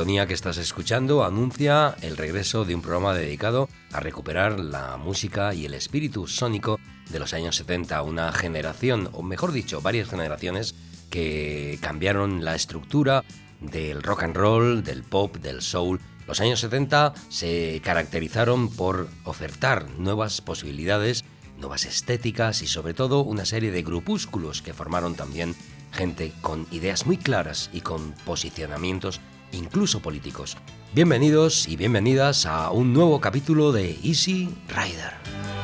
Sintonía que estás escuchando anuncia el regreso de un programa dedicado a recuperar la música y el espíritu sónico de los años 70, una generación, o mejor dicho, varias generaciones que cambiaron la estructura del rock and roll, del pop, del soul. Los años 70 se caracterizaron por ofertar nuevas posibilidades, nuevas estéticas y sobre todo una serie de grupúsculos que formaron también gente con ideas muy claras y con posicionamientos incluso políticos. Bienvenidos y bienvenidas a un nuevo capítulo de Easy Rider.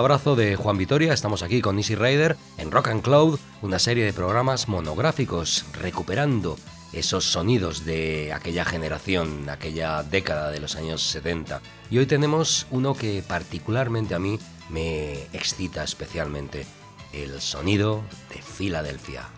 Abrazo de Juan Vitoria, estamos aquí con Easy Rider en Rock and Cloud, una serie de programas monográficos recuperando esos sonidos de aquella generación, aquella década de los años 70. Y hoy tenemos uno que particularmente a mí me excita especialmente, el sonido de Filadelfia.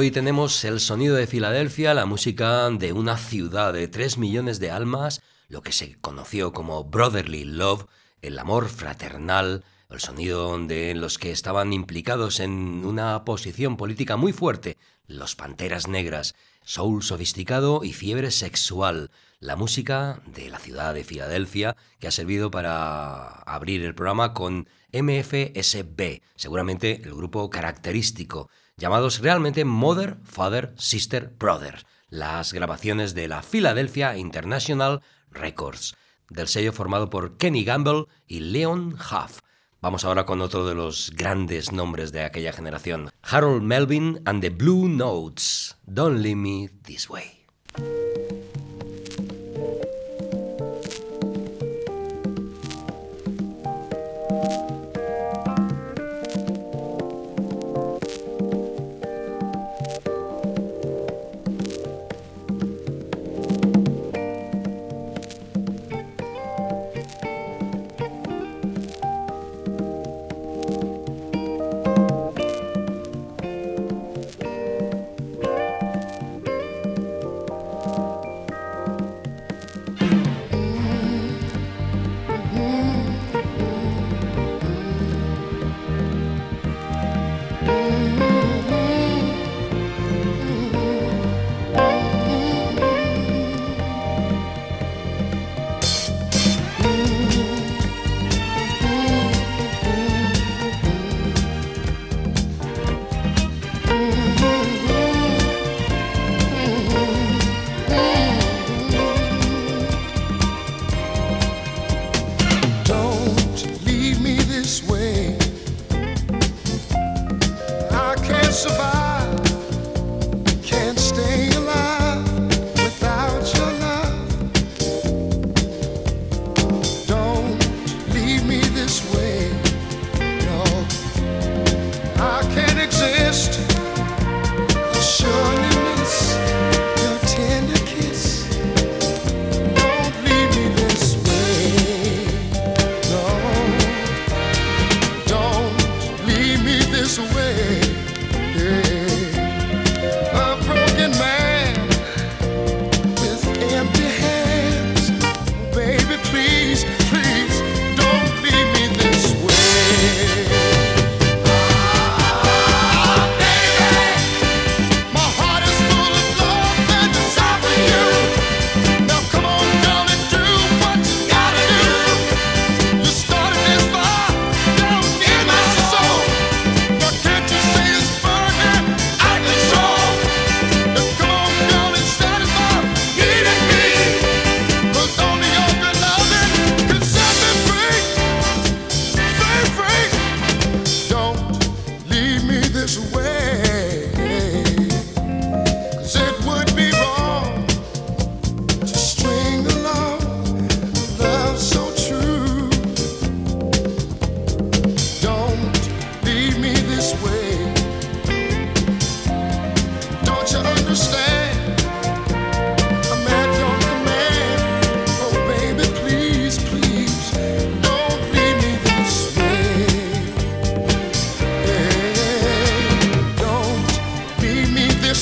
Hoy tenemos el sonido de Filadelfia, la música de una ciudad de 3 millones de almas, lo que se conoció como Brotherly Love, el amor fraternal, el sonido de los que estaban implicados en una posición política muy fuerte, los Panteras Negras, soul sofisticado y fiebre sexual, la música de la ciudad de Filadelfia, que ha servido para abrir el programa con MFSB, seguramente el grupo característico llamados realmente Mother, Father, Sister, Brother, las grabaciones de la Philadelphia International Records, del sello formado por Kenny Gamble y Leon Huff. Vamos ahora con otro de los grandes nombres de aquella generación, Harold Melvin and the Blue Notes. Don't leave me this way.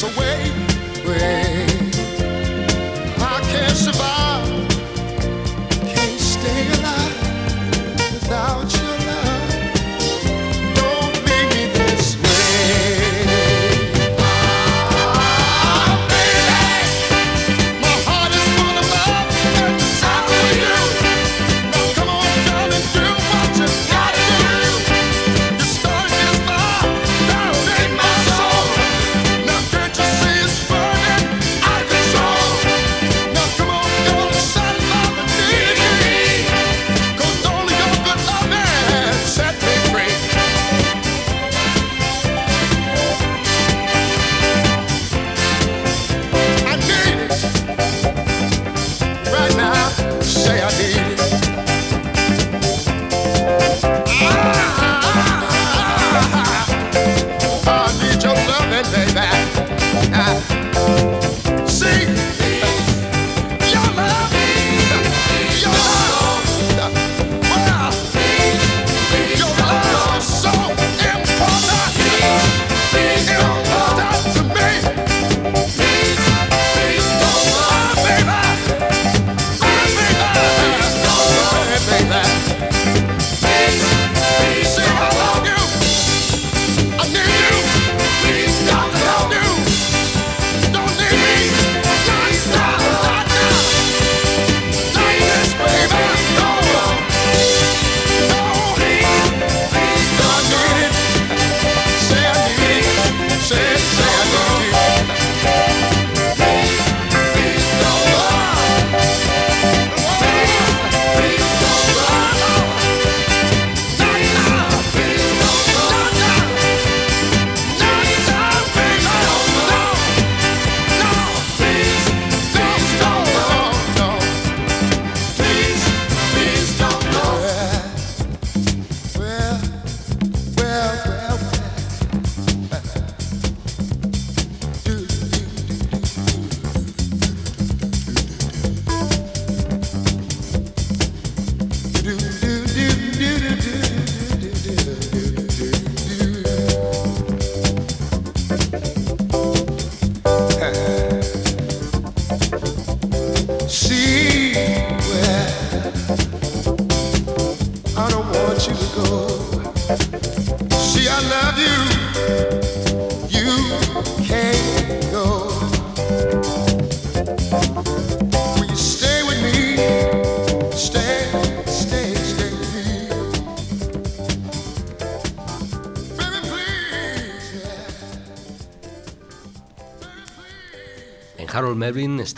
away.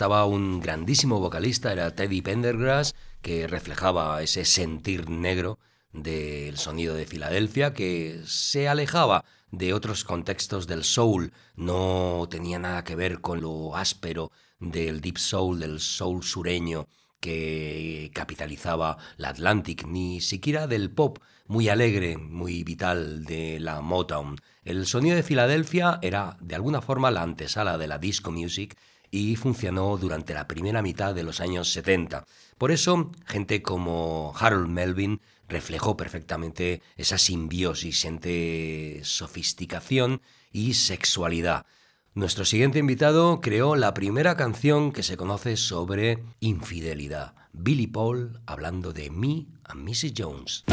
Estaba un grandísimo vocalista, era Teddy Pendergrass, que reflejaba ese sentir negro del sonido de Filadelfia, que se alejaba de otros contextos del soul, no tenía nada que ver con lo áspero del deep soul, del soul sureño que capitalizaba la Atlantic, ni siquiera del pop muy alegre, muy vital de la Motown. El sonido de Filadelfia era de alguna forma la antesala de la disco music y funcionó durante la primera mitad de los años 70. Por eso, gente como Harold Melvin reflejó perfectamente esa simbiosis entre sofisticación y sexualidad. Nuestro siguiente invitado creó la primera canción que se conoce sobre infidelidad. Billy Paul hablando de Me and Mrs. Jones.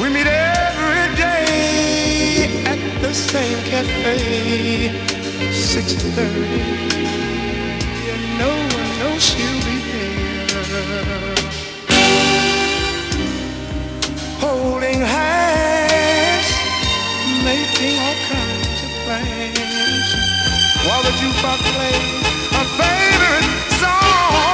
We meet every day at the same cafe, 6.30. And no one knows she'll be there. Holding hands, making all kinds of plans. While the jukebox plays a favorite song.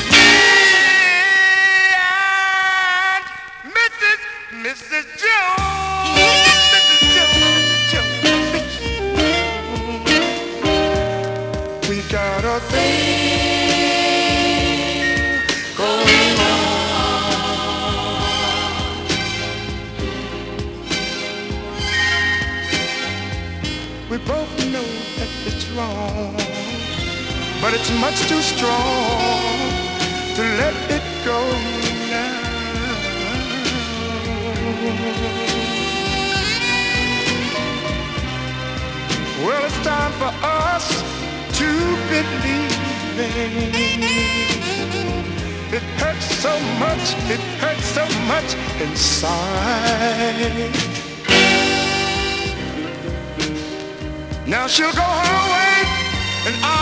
much too strong to let it go now. Well, it's time for us to believe It hurts so much, it hurts so much inside. Now she'll go her way and I'll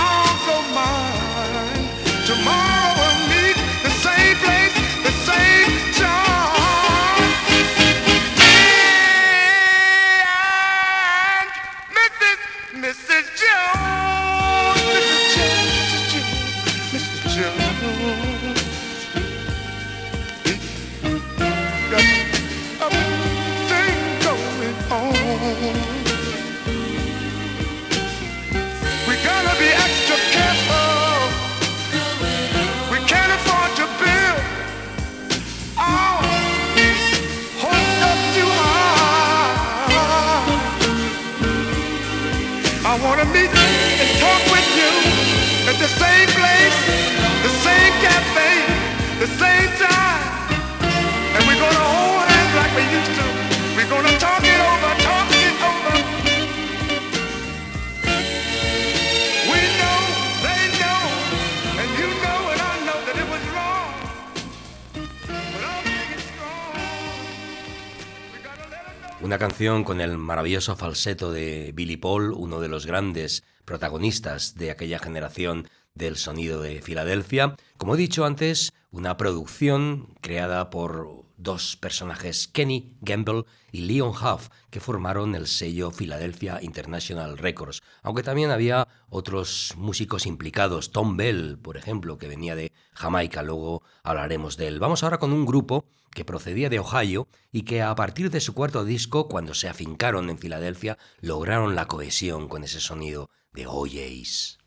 con el maravilloso falseto de Billy Paul, uno de los grandes protagonistas de aquella generación del sonido de Filadelfia. Como he dicho antes, una producción creada por dos personajes, Kenny Gamble y Leon Huff, que formaron el sello Philadelphia International Records, aunque también había otros músicos implicados, Tom Bell, por ejemplo, que venía de Jamaica, luego hablaremos de él. Vamos ahora con un grupo que procedía de Ohio y que a partir de su cuarto disco, cuando se afincaron en Filadelfia, lograron la cohesión con ese sonido de OJs.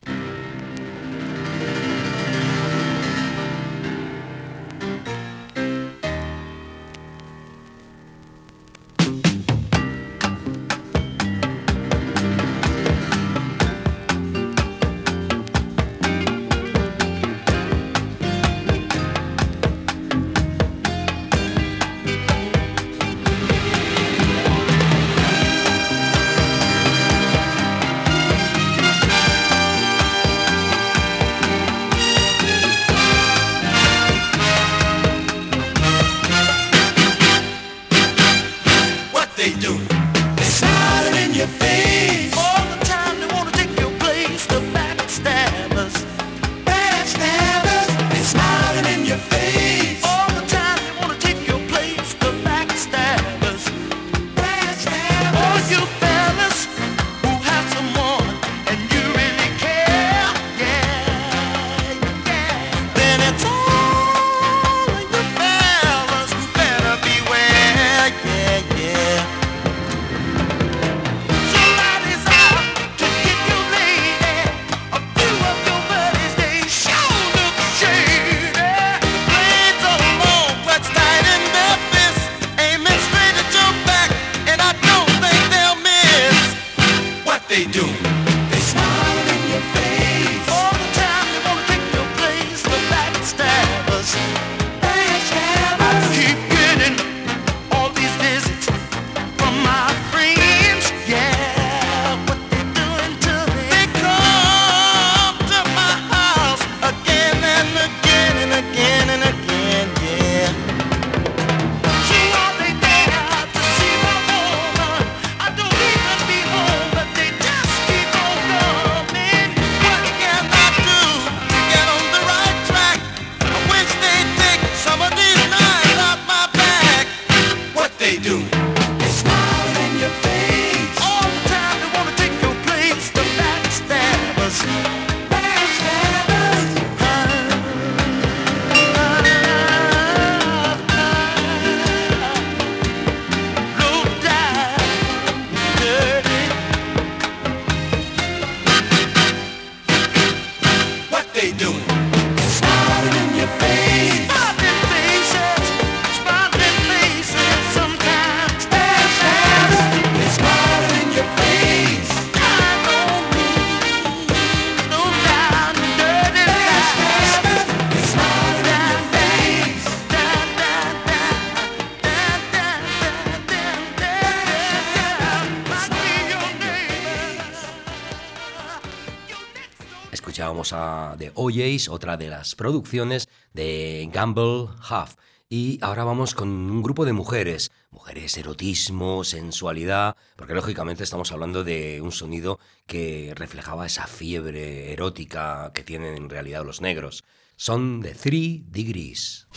Otra de las producciones de Gamble Huff. Y ahora vamos con un grupo de mujeres, mujeres, erotismo, sensualidad, porque lógicamente estamos hablando de un sonido que reflejaba esa fiebre erótica que tienen en realidad los negros. Son de Three Degrees.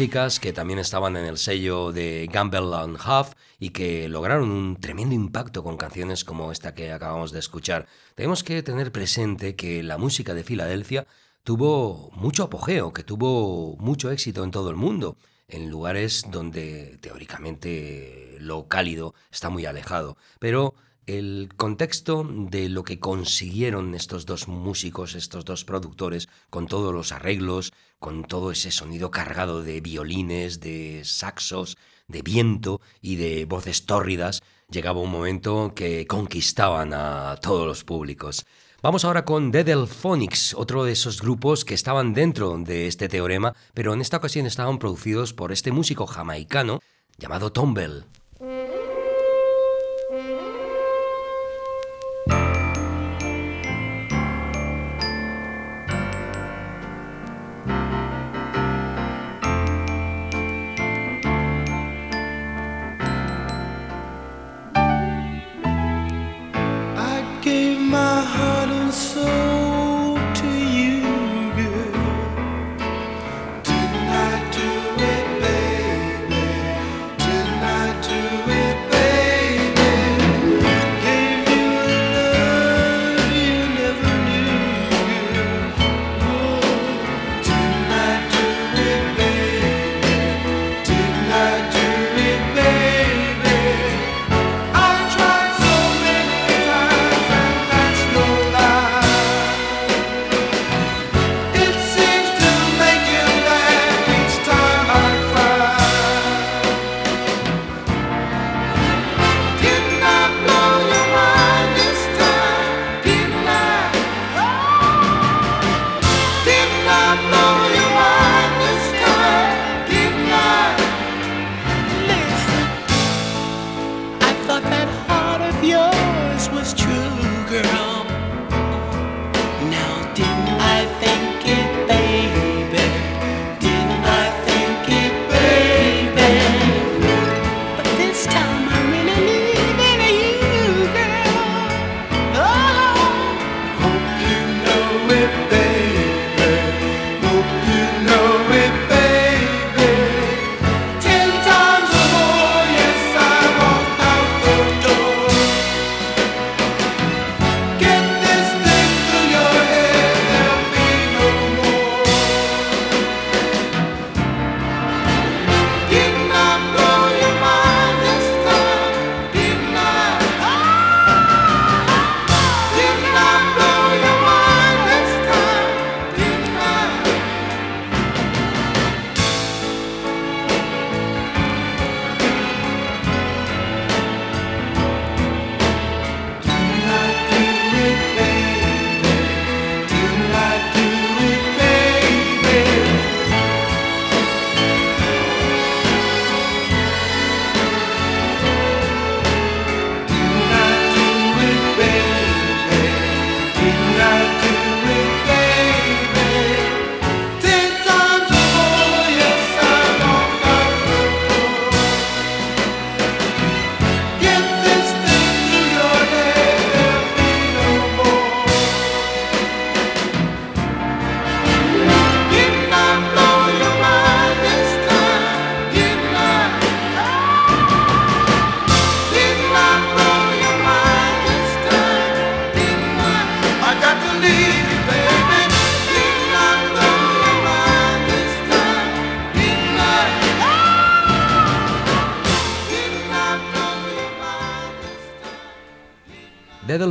Chicas que también estaban en el sello de Gamble and Huff y que lograron un tremendo impacto con canciones como esta que acabamos de escuchar. Tenemos que tener presente que la música de Filadelfia tuvo mucho apogeo, que tuvo mucho éxito en todo el mundo, en lugares donde teóricamente lo cálido está muy alejado. Pero el contexto de lo que consiguieron estos dos músicos, estos dos productores, con todos los arreglos, con todo ese sonido cargado de violines, de saxos, de viento y de voces tórridas, llegaba un momento que conquistaban a todos los públicos. Vamos ahora con Delphonics, otro de esos grupos que estaban dentro de este teorema, pero en esta ocasión estaban producidos por este músico jamaicano llamado Tom Bell.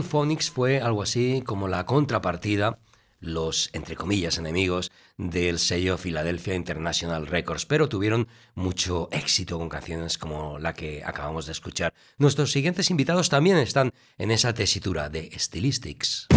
Phonics fue algo así como la contrapartida, los, entre comillas, enemigos del sello Philadelphia International Records, pero tuvieron mucho éxito con canciones como la que acabamos de escuchar. Nuestros siguientes invitados también están en esa tesitura de Stylistics.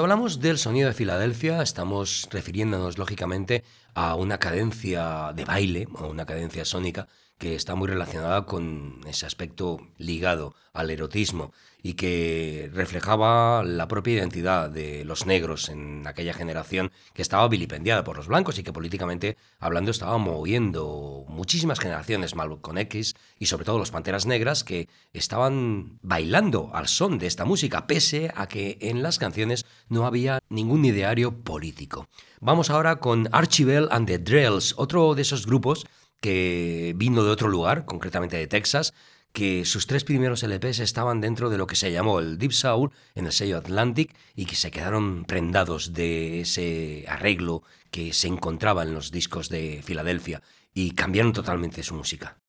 Cuando hablamos del sonido de Filadelfia, estamos refiriéndonos lógicamente a una cadencia de baile o una cadencia sónica que está muy relacionada con ese aspecto ligado al erotismo y que reflejaba la propia identidad de los negros en aquella generación que estaba vilipendiada por los blancos y que políticamente hablando estaba moviendo muchísimas generaciones Malcolm X y sobre todo los Panteras Negras que estaban bailando al son de esta música pese a que en las canciones no había ningún ideario político. Vamos ahora con Archibald and the Drills, otro de esos grupos que vino de otro lugar, concretamente de Texas, que sus tres primeros LPs estaban dentro de lo que se llamó el Deep Soul en el sello Atlantic y que se quedaron prendados de ese arreglo que se encontraba en los discos de Filadelfia y cambiaron totalmente su música.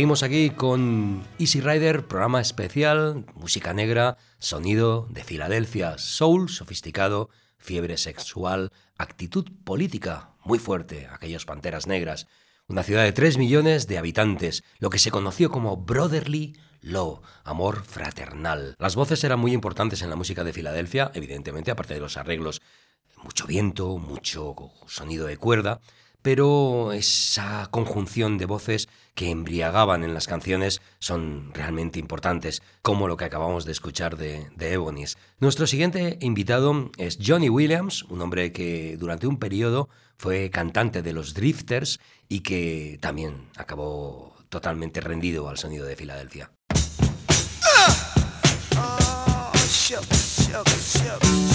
Seguimos aquí con Easy Rider, programa especial, música negra, sonido de Filadelfia, soul sofisticado, fiebre sexual, actitud política muy fuerte, aquellos panteras negras. Una ciudad de 3 millones de habitantes, lo que se conoció como Brotherly Law, amor fraternal. Las voces eran muy importantes en la música de Filadelfia, evidentemente, aparte de los arreglos. Mucho viento, mucho sonido de cuerda, pero esa conjunción de voces que embriagaban en las canciones son realmente importantes, como lo que acabamos de escuchar de, de. Nuestro siguiente invitado es Johnny Williams, un hombre que durante un periodo fue cantante de los Drifters y que también acabó totalmente rendido al sonido de Filadelfia. give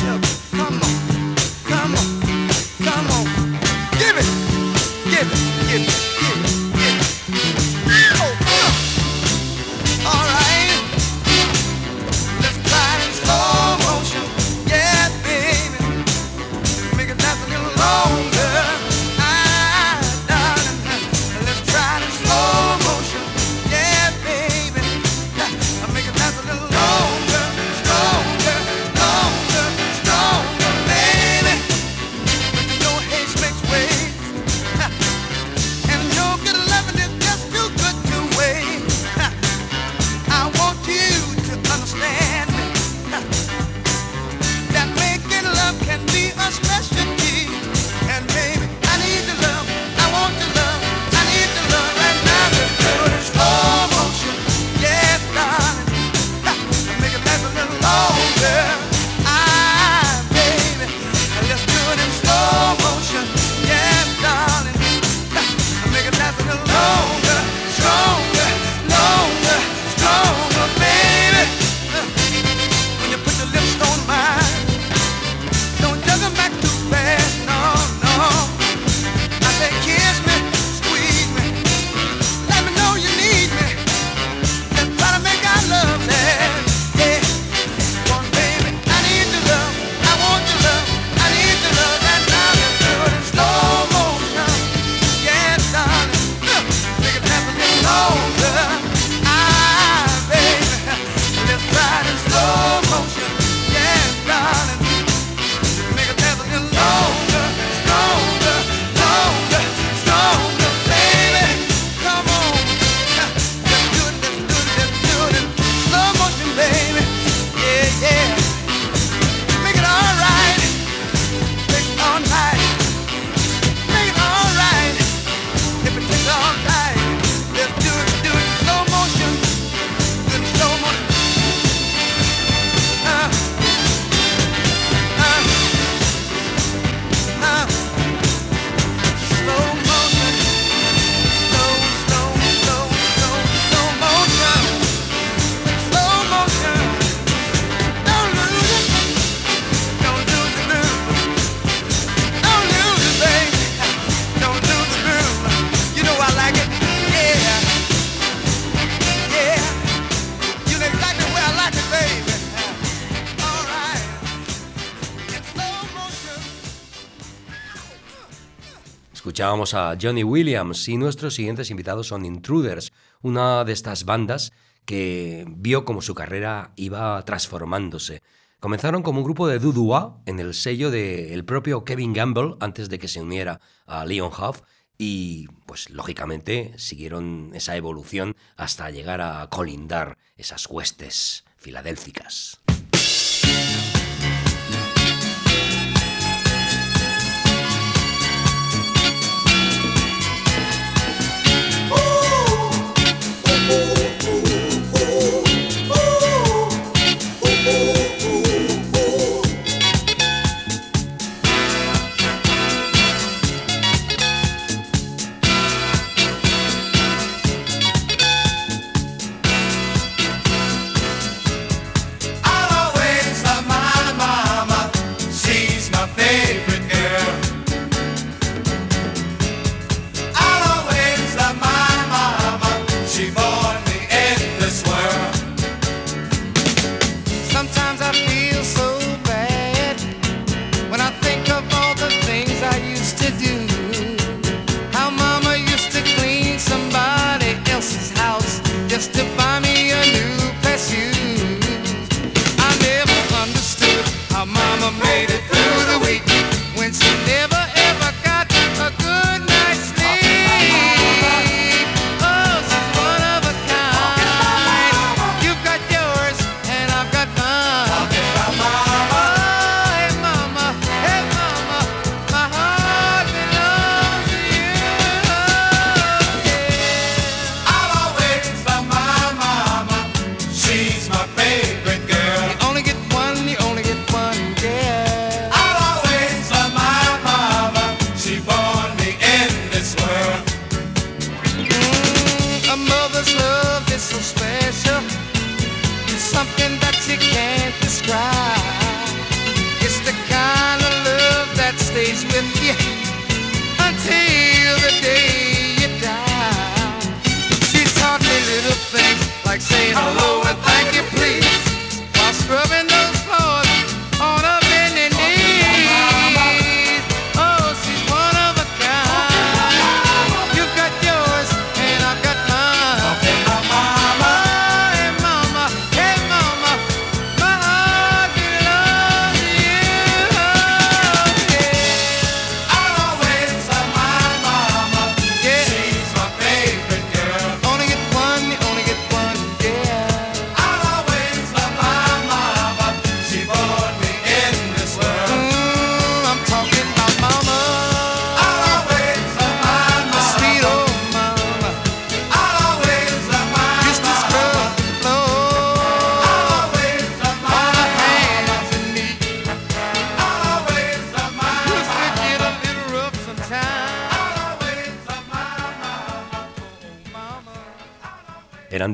Escuchábamos a Johnny Williams y nuestros siguientes invitados son Intruders, una de estas bandas que vio como su carrera iba transformándose. Comenzaron como un grupo de dudua en el sello del propio Kevin Gamble antes de que se uniera a Leon Huff y pues lógicamente siguieron esa evolución hasta llegar a colindar esas huestes filadélficas.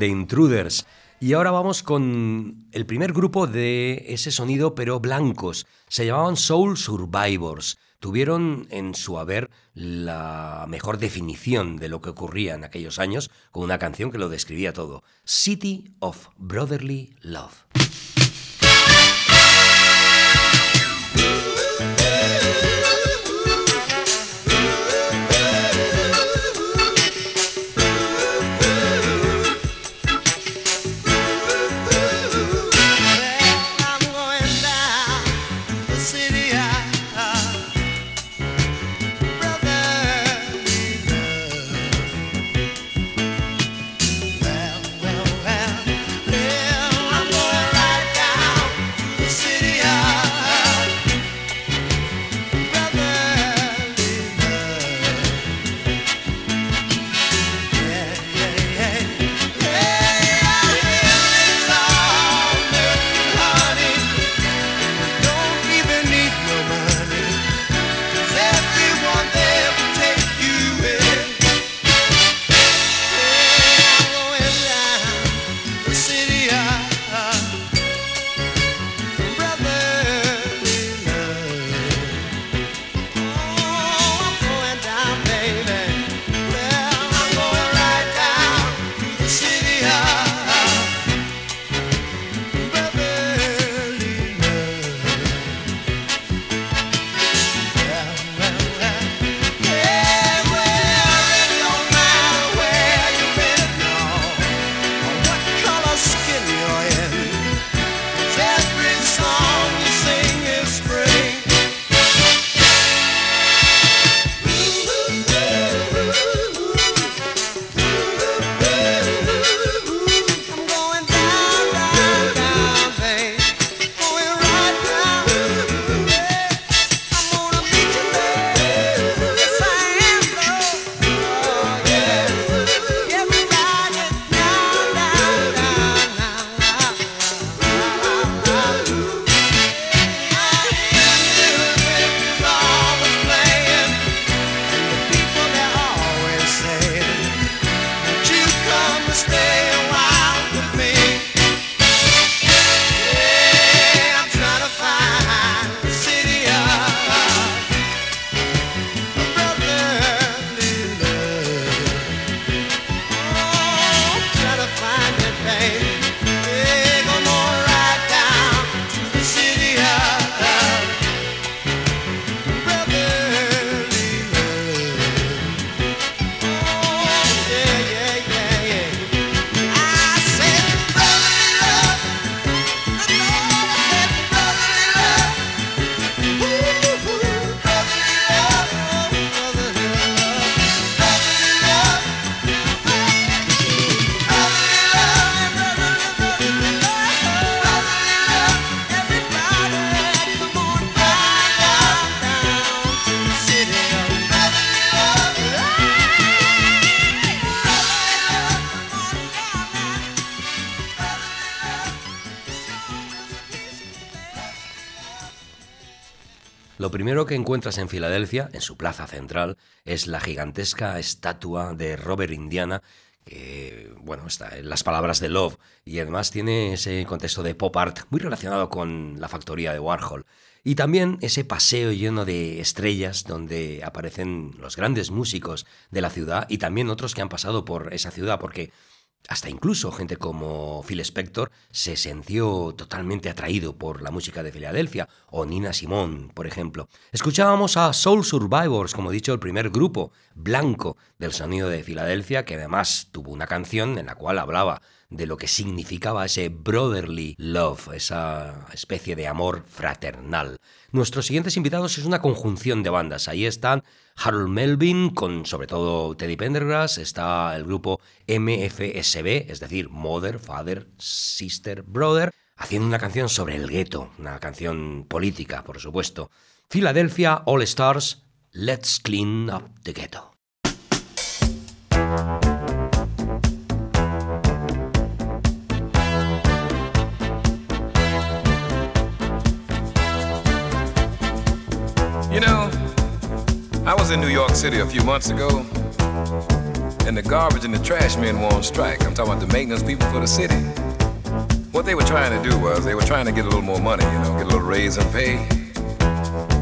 De Intruders. Y ahora vamos con el primer grupo de ese sonido, pero blancos. Se llamaban Soul Survivors. Tuvieron en su haber la mejor definición de lo que ocurría en aquellos años con una canción que lo describía todo. City of Brotherly Love. Encuentras en Filadelfia, en su plaza central, es la gigantesca estatua de Robert Indiana que, bueno, está en las palabras de Love y además tiene ese contexto de pop art muy relacionado con la factoría de Warhol. Y también ese paseo lleno de estrellas donde aparecen los grandes músicos de la ciudad y también otros que han pasado por esa ciudad, porque hasta incluso gente como Phil Spector se sintió totalmente atraído por la música de Filadelfia, o Nina Simone, por ejemplo. Escuchábamos a Soul Survivors, como he dicho, el primer grupo blanco del sonido de Filadelfia, que además tuvo una canción en la cual hablaba de lo que significaba ese brotherly love, esa especie de amor fraternal. Nuestros siguientes invitados es una conjunción de bandas. Ahí están Harold Melvin con sobre todo Teddy Pendergrass, está el grupo MFSB, es decir, Mother, Father, Sister, Brother, haciendo una canción sobre el gueto, una canción política, por supuesto. Philadelphia All Stars, Let's Clean Up the Ghetto. You know, I was in New York City a few months ago, and the garbage and the trash men were on strike. I'm talking about the maintenance people for the city. What they were trying to do was they were trying to get a little more money, you know, get a little raise in pay.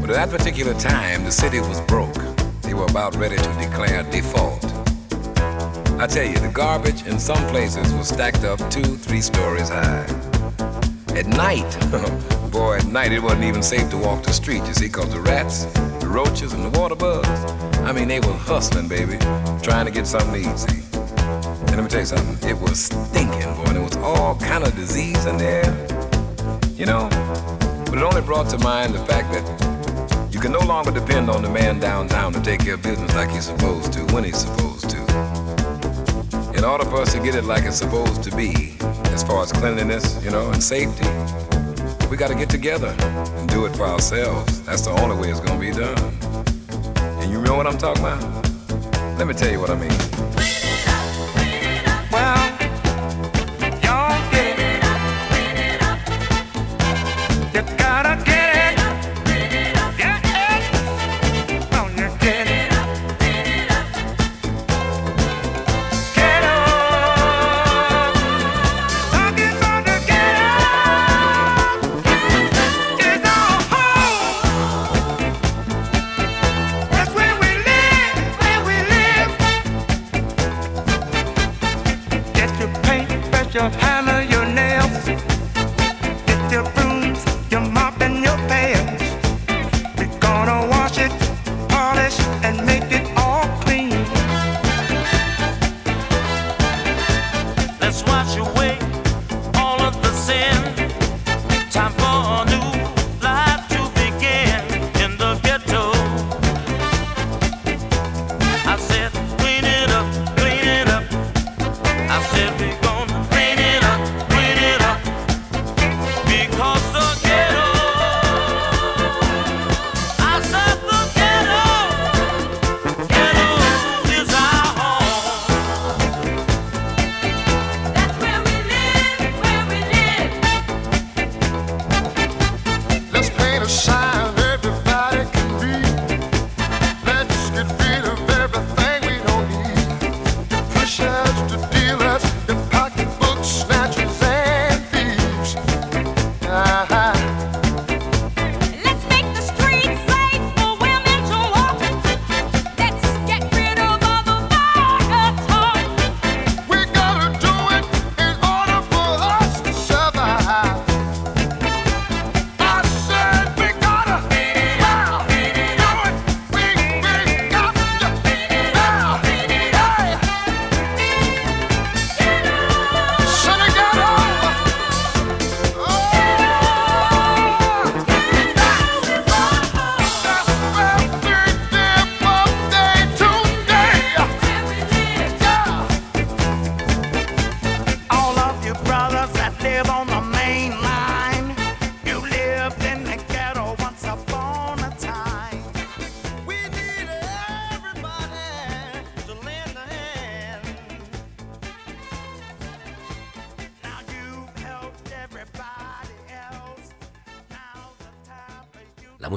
But at that particular time, the city was broke. They were about ready to declare default. I tell you, the garbage in some places was stacked up two, three stories high. At night, boy, at night it wasn't even safe to walk the street, you see, because the rats, the roaches, and the water bugs, I mean, they were hustling, baby, trying to get something see. And let me tell you something, it was stinking, boy, and there was all kind of disease in there, you know? But it only brought to mind the fact that you can no longer depend on the man downtown to take care of business like he's supposed to, when he's supposed to. In order for us to get it like it's supposed to be, as far as cleanliness, you know, and safety, we got to get together and do it for ourselves. That's the only way it's going to be done. And you know what I'm talking about? Let me tell you what I mean. side.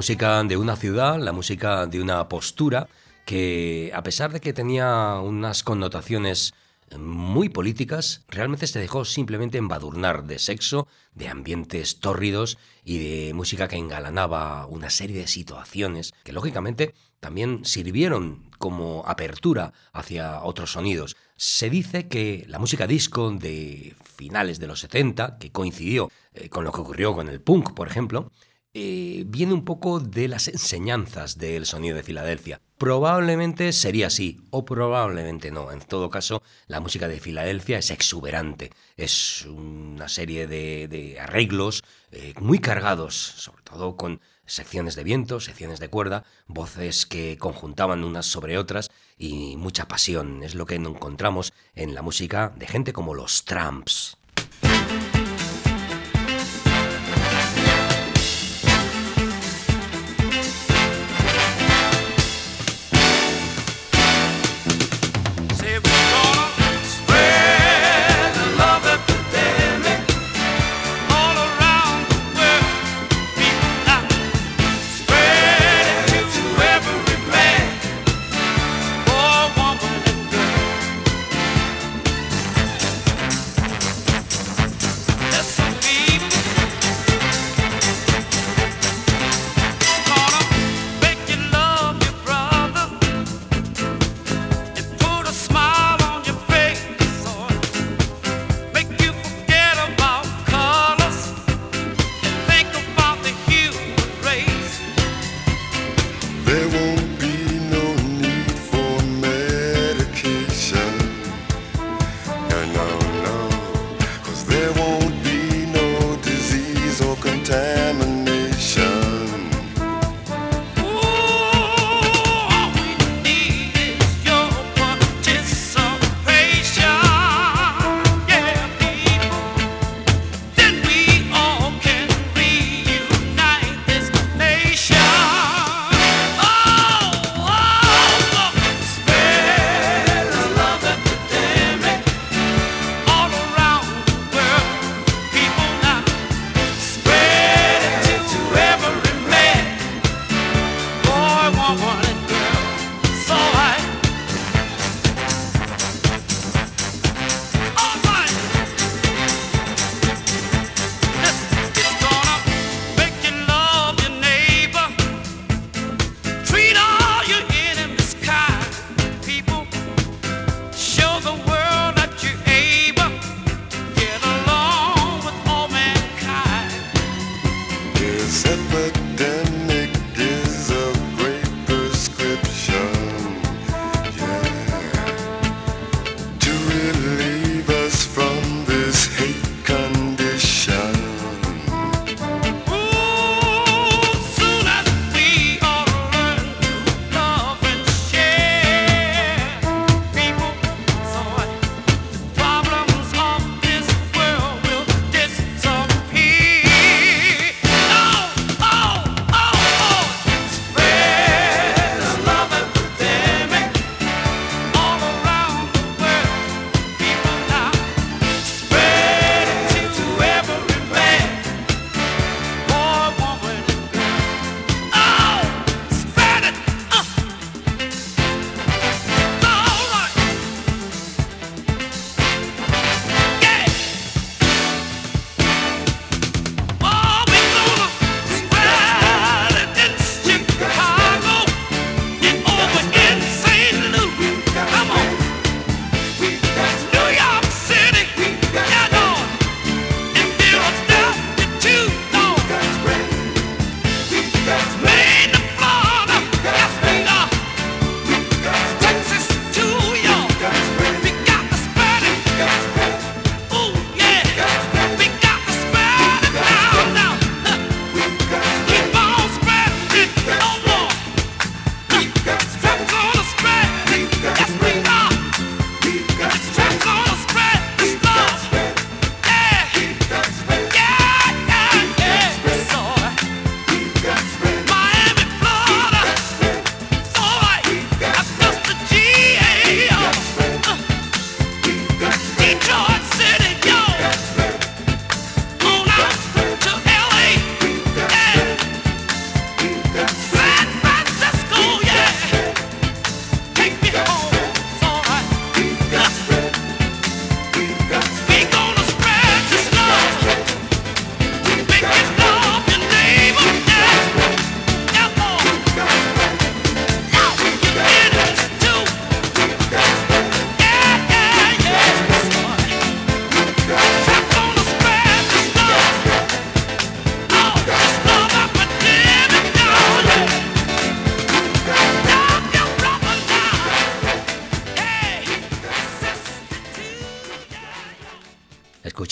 Música de una ciudad, la música de una postura que a pesar de que tenía unas connotaciones muy políticas, realmente se dejó simplemente embadurnar de sexo, de ambientes tórridos y de música que engalanaba una serie de situaciones que lógicamente también sirvieron como apertura hacia otros sonidos. Se dice que la música disco de finales de los 70, que coincidió eh, con lo que ocurrió con el punk, por ejemplo, eh, viene un poco de las enseñanzas del sonido de Filadelfia. Probablemente sería así, o probablemente no. En todo caso, la música de Filadelfia es exuberante. Es una serie de, arreglos eh, muy cargados, sobre todo con secciones de viento, secciones de cuerda, voces que conjuntaban unas sobre otras y mucha pasión. Es lo que encontramos en la música de gente como los Tramps.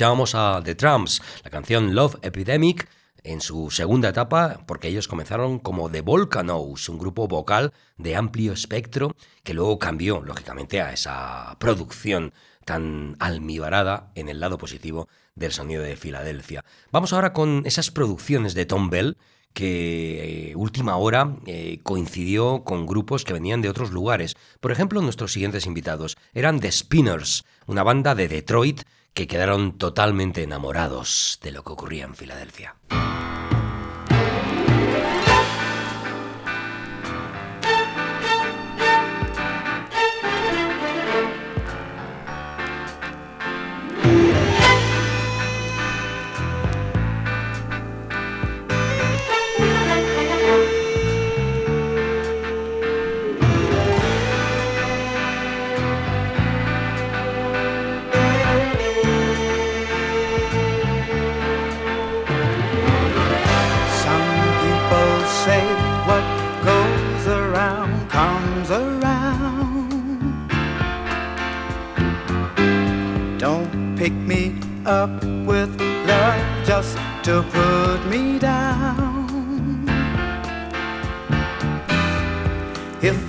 Escuchábamos a The Trumps, la canción Love Epidemic, en su segunda etapa, porque ellos comenzaron como The Volcanoes, un grupo vocal de amplio espectro que luego cambió, lógicamente, a esa producción tan almibarada en el lado positivo del sonido de Filadelfia. Vamos ahora con esas producciones de Tom Bell que eh, última hora eh, coincidió con grupos que venían de otros lugares. Por ejemplo, nuestros siguientes invitados eran The Spinners, una banda de Detroit que quedaron totalmente enamorados de lo que ocurría en Filadelfia.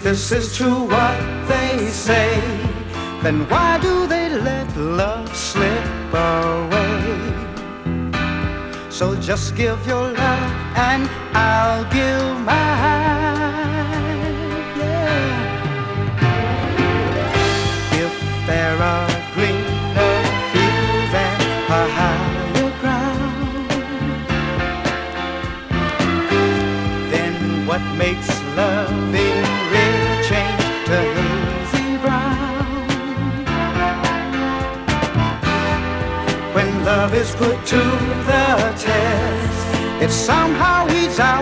This is true what they say, then why do they let love slip away? So just give your love and I'll give mine. Yeah. If there are love is put to the test, it somehow weeds out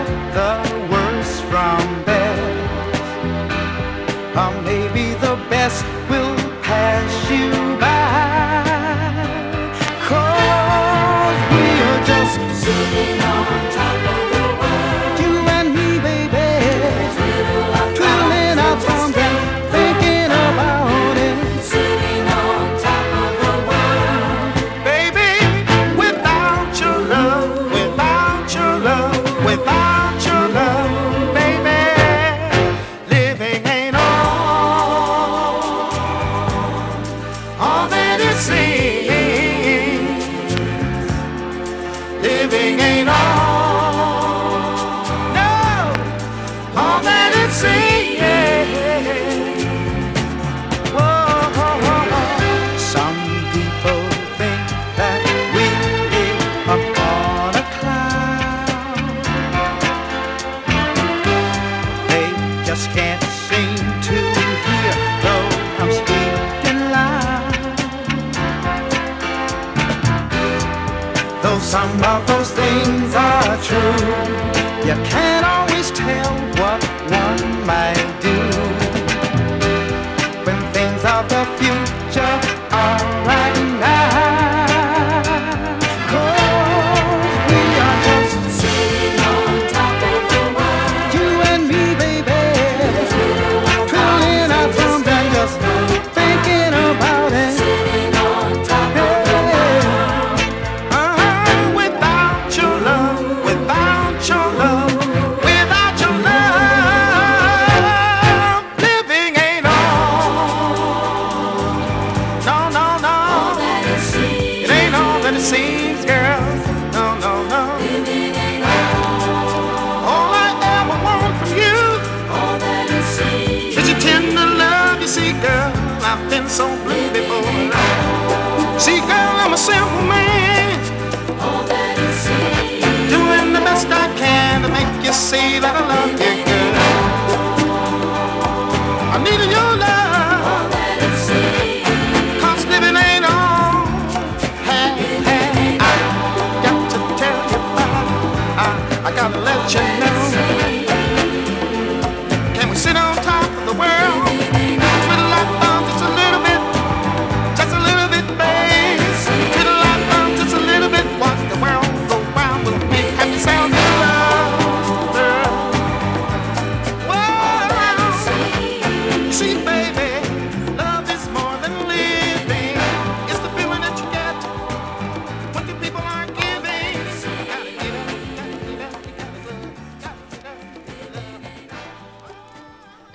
say that I love you.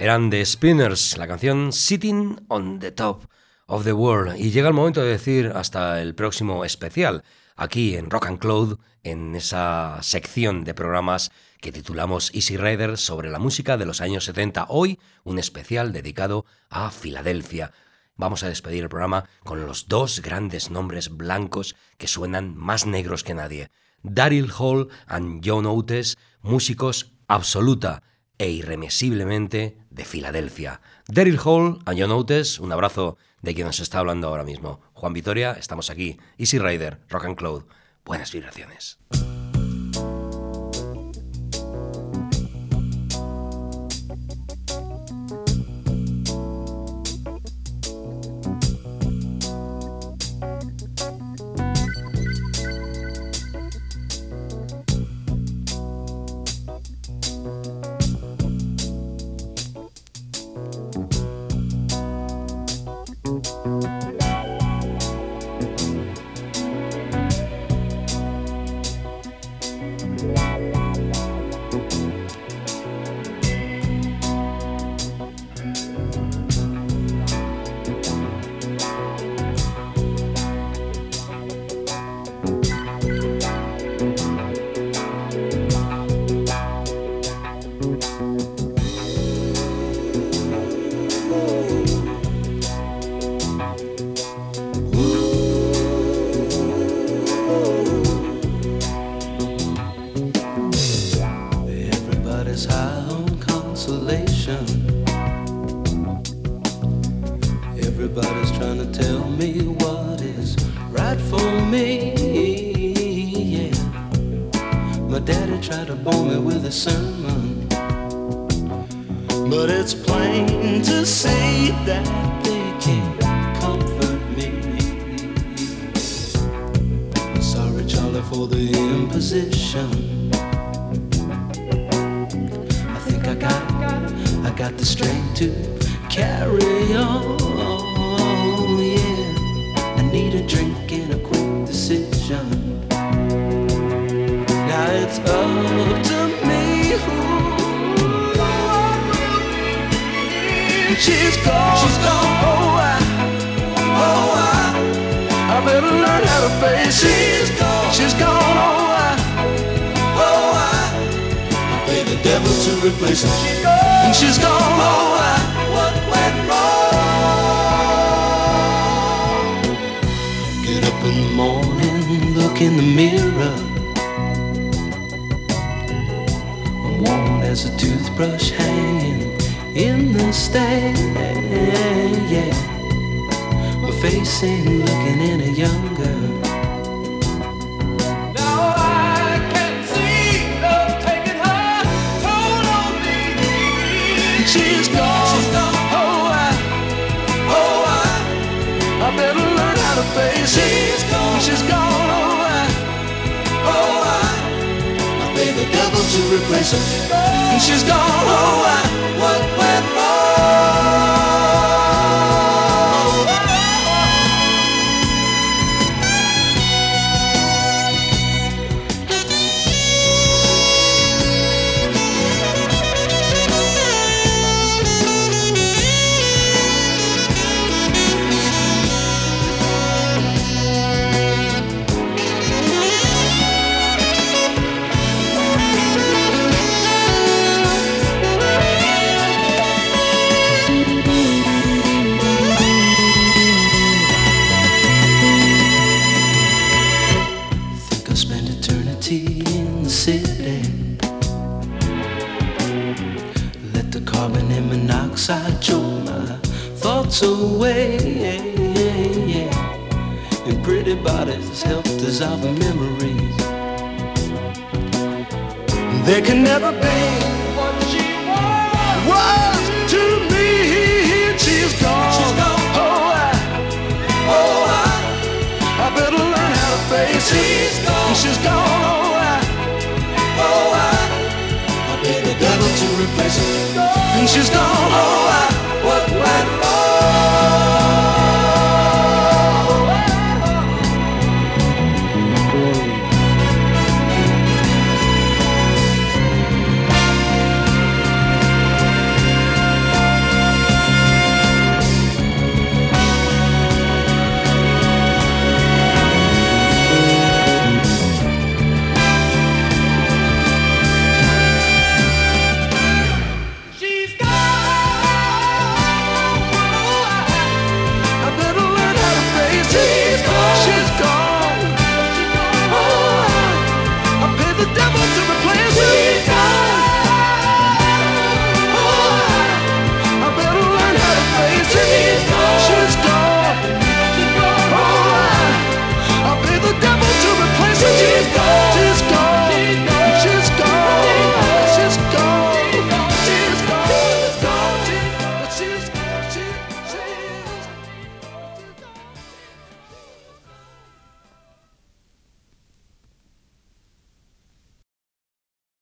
Eran Spinners, la canción Sitting on the Top of the World. Y llega el momento de decir hasta el próximo especial, aquí en Rock and Cloud, en esa sección de programas que titulamos Easy Rider sobre la música de los años 70. Hoy un especial dedicado a Filadelfia. Vamos a despedir el programa con los dos grandes nombres blancos que suenan más negros que nadie. Daryl Hall and John Oates, músicos absoluta e irremisiblemente de Filadelfia. Daryl Hall, a John Outes, un abrazo de quien nos está hablando ahora mismo. Juan Vitoria, estamos aquí. Easy Rider, Rock and Cloud. Buenas vibraciones.